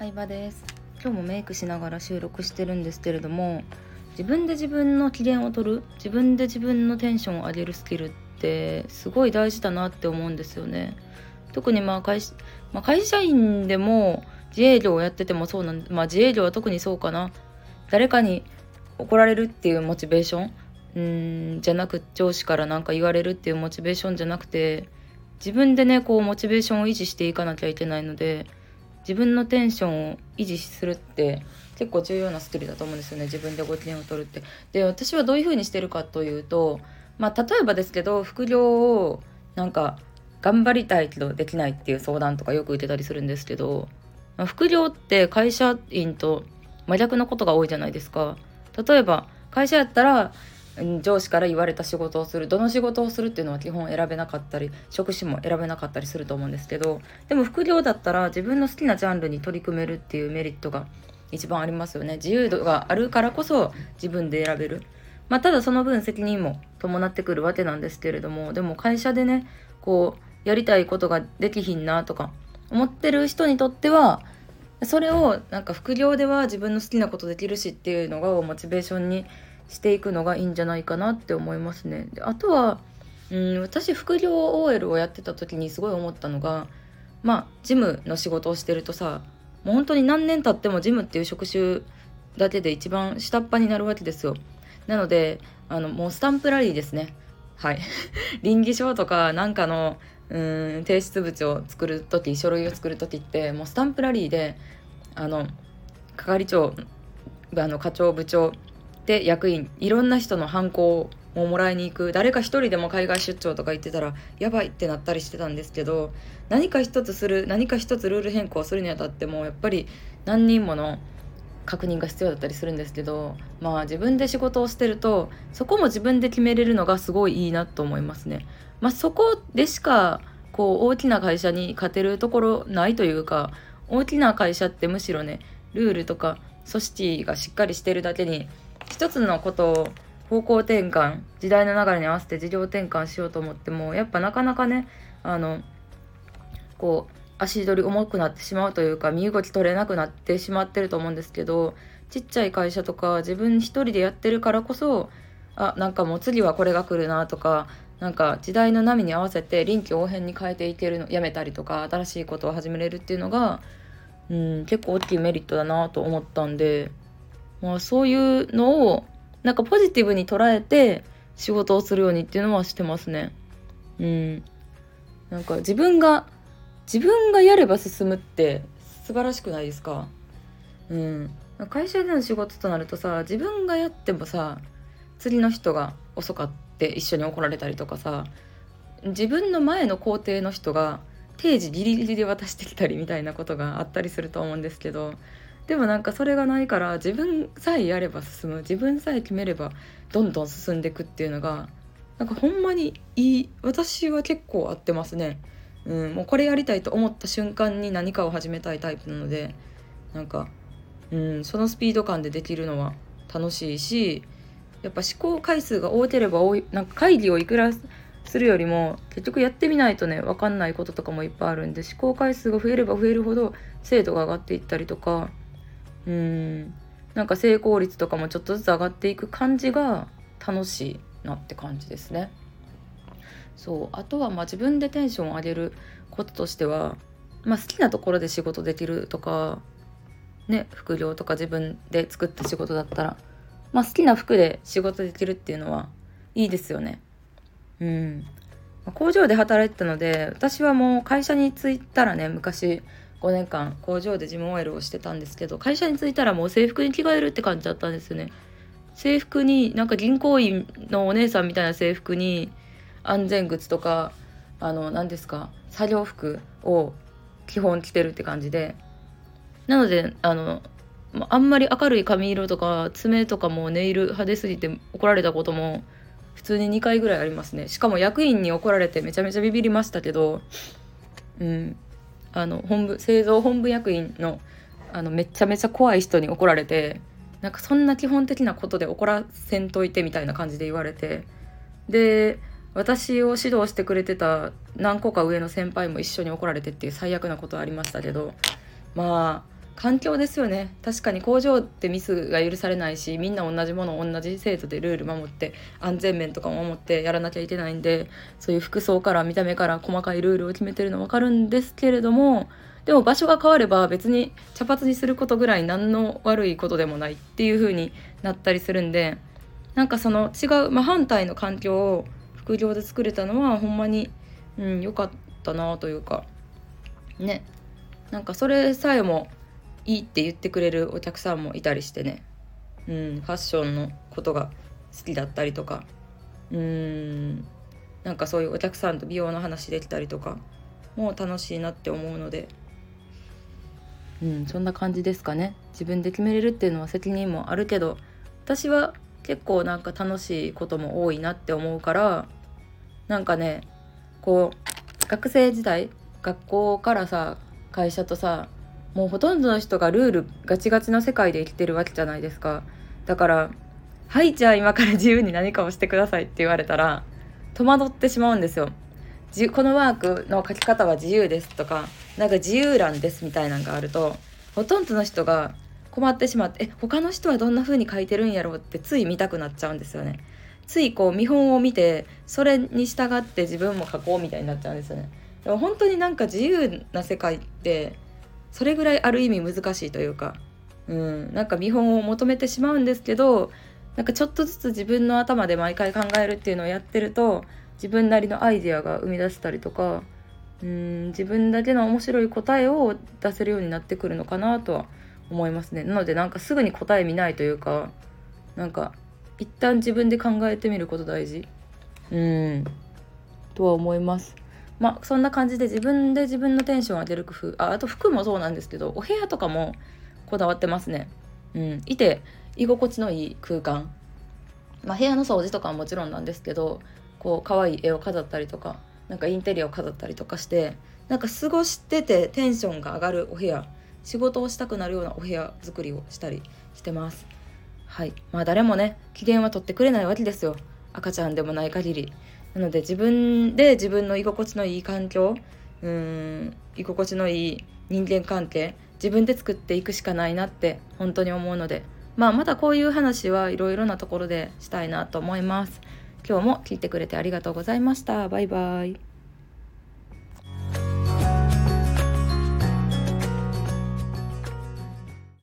相葉です。今日もメイクしながら収録してるんですけれども自分で自分の機嫌を取る自分で自分のテンションを上げるスキルってすごい大事だなって思うんですよね。特にまあ会,、まあ、会社員でも自営業をやっててもそうなんまあ自営業は特にそうかな。誰かに怒られるっていうモチベーションうんじゃなく上司から何か言われるっていうモチベーションじゃなくて自分でねこうモチベーションを維持していかなきゃいけないので自分のテンションを維持するって結構重要なスキルだと思うんですよね自分でご機嫌を取るって。で私はどういう風にしてるかというとまあ例えばですけど副業をなんか頑張りたいけどできないっていう相談とかよく受けたりするんですけど、まあ、副業って会社員と真逆のことが多いじゃないですか。例えば会社やったら上司から言われた仕事をするどの仕事をするっていうのは基本選べなかったり職種も選べなかったりすると思うんですけどでも副業だったら自分の好きなジャンルに取り組めるっていうメリットが一番ありますよね。自由度があるからこそ自分で選べる。まあただその分責任も伴ってくるわけなんですけれどもでも会社でねこうやりたいことができひんなとか思ってる人にとってはそれをなんか副業では自分の好きなことできるしっていうのがモチベーションにしていくのがいいんじゃないかなって思いますね。であとはうん私副業 OL をやってた時にすごい思ったのがまあジムの仕事をしてるとさもう本当に何年経ってもジムっていう職種だけで一番下っ端になるわけですよ。なのであのもうスタンプラリーですね。はい。倫理書とかなんかのうん提出物を作る時書類を作る時ってもうスタンプラリーであの係長あの課長部長で役員いろんな人のハンコをもらいに行く誰か一人でも海外出張とか行ってたらやばいってなったりしてたんですけど何か一つする何か一つルール変更するにあたってもやっぱり何人もの確認が必要だったりするんですけどまあ自分で仕事をしてるとそこも自分で決めれるのがすごいいいなと思いますね。まあ、そこでしかこう大きな会社に勝てるところないというか大きな会社ってむしろねルールとか組織がしっかりしてるだけに一つのことを方向転換時代の流れに合わせて事業転換しようと思ってもやっぱなかなかねあのこう足取り重くなってしまうというか身動き取れなくなってしまってると思うんですけどちっちゃい会社とか自分一人でやってるからこそあなんかもう次はこれが来るなとかなんか時代の波に合わせて臨機応変に変えていけるのやめたりとか新しいことを始めれるっていうのが、うん、結構大きいメリットだなと思ったんでまあ、そういうのをなんかポジティブに捉えて仕事をするようにっていうのはしてますね。うん。なんか自分が自分がやれば進むって素晴らしくないですか？うん。会社での仕事となるとさ自分がやってもさ次の人が遅かって一緒に怒られたりとかさ自分の前の工程の人が定時ギリギリで渡してきたりみたいなことがあったりすると思うんですけどでもなんかそれがないから自分さえやれば進む。自分さえ決めればどんどん進んでいくっていうのがなんかほんまにいい。私は結構合ってますね。うん、もうこれやりたいと思った瞬間に何かを始めたいタイプなのでなんか、うん、そのスピード感でできるのは楽しいしやっぱ思考回数が多ければ多いなんか会議をいくらするよりも結局やってみないとね分かんないこととかもいっぱいあるんで思考回数が増えれば増えるほど精度が上がっていったりとかうんなんか成功率とかもちょっとずつ上がっていく感じが楽しいなって感じですね。そうあとはまあ自分でテンションを上げることとしては、まあ、好きなところで仕事できるとかね副業とか自分で作った仕事だったら、まあ、好きな服で仕事できるっていうのはいいですよね。うん、工場で働いてたので私はもう会社に着いたらね昔5年間工場で事務 OL をしてたんですけど会社に着いたらもう制服に着替えるって感じだったんですよね。制服になんか銀行員のお姉さんみたいな制服に安全靴とかあの何ですか作業服を基本着てるって感じで。なのであのあんまり明るい髪色とか爪とかもネイル派手すぎて怒られたことも普通に2回ぐらいありますね。しかも役員に怒られてめちゃめちゃビビりましたけどうん。あの本部製造本部役員のあのめちゃめちゃ怖い人に怒られてなんかそんな基本的なことで怒らせんといてみたいな感じで言われて。で私を指導してくれてた何個か上の先輩も一緒に怒られてっていう最悪なことはありましたけどまあ環境ですよね。確かに工場ってミスが許されないしみんな同じもの同じ制度でルール守って安全面とかも守ってやらなきゃいけないんでそういう服装から見た目から細かいルールを決めてるの分かるんですけれどもでも場所が変われば別に茶髪にすることぐらい何の悪いことでもないっていう風になったりするんでなんかその違う真反対の環境を副業で作れたのはほんまにうん良かったなというかね。なんかそれさえもいいって言ってくれるお客さんもいたりしてね、うん、ファッションのことが好きだったりとか。うんなんかそういうお客さんと美容の話できたりとかもう楽しいなって思うので、うん、そんな感じですかね。自分で決めれるっていうのは責任もあるけど私は結構なんか楽しいことも多いなって思うからなんかねこう学生時代学校からさ会社とさもうほとんどの人がルールガチガチの世界で生きてるわけじゃないですかだから「はいじゃあ今から自由に何かをしてください」って言われたら戸惑ってしまうんですよ。このワークの書き方は自由ですとかなんか自由欄ですみたいなのがあるとほとんどの人が困ってしまってえ他の人はどんな風に書いてるんやろうってつい見たくなっちゃうんですよね。ついこう見本を見てそれに従って自分も書こうみたいになっちゃうんですよね。でも本当になんか自由な世界ってそれぐらいある意味難しいというか、うん、なんか見本を求めてしまうんですけどなんかちょっとずつ自分の頭で毎回考えるっていうのをやってると自分なりのアイデアが生み出せたりとかうん自分だけの面白い答えを出せるようになってくるのかなとは思いますね。なのでなんかすぐに答え見ないというかなんか一旦自分で考えてみること大事。うんとは思います。まあそんな感じで自分で自分のテンションを上げる工夫。ああと服もそうなんですけどお部屋とかもこだわってますね。うん。いて居心地のいい空間。まあ部屋の掃除とかはもちろんなんですけどこう可愛い絵を飾ったりとかなんかインテリアを飾ったりとかしてなんか過ごしててテンションが上がるお部屋。仕事をしたくなるようなお部屋作りをしたりしてます。はい。まあ誰もね機嫌は取ってくれないわけですよ。赤ちゃんでもない限り。なので自分で自分の居心地のいい環境うん居心地のいい人間関係自分で作っていくしかないなって本当に思うのでまあまたこういう話はいろいろなところでしたいなと思います。今日も聞いてくれてありがとうございました。バイバイ。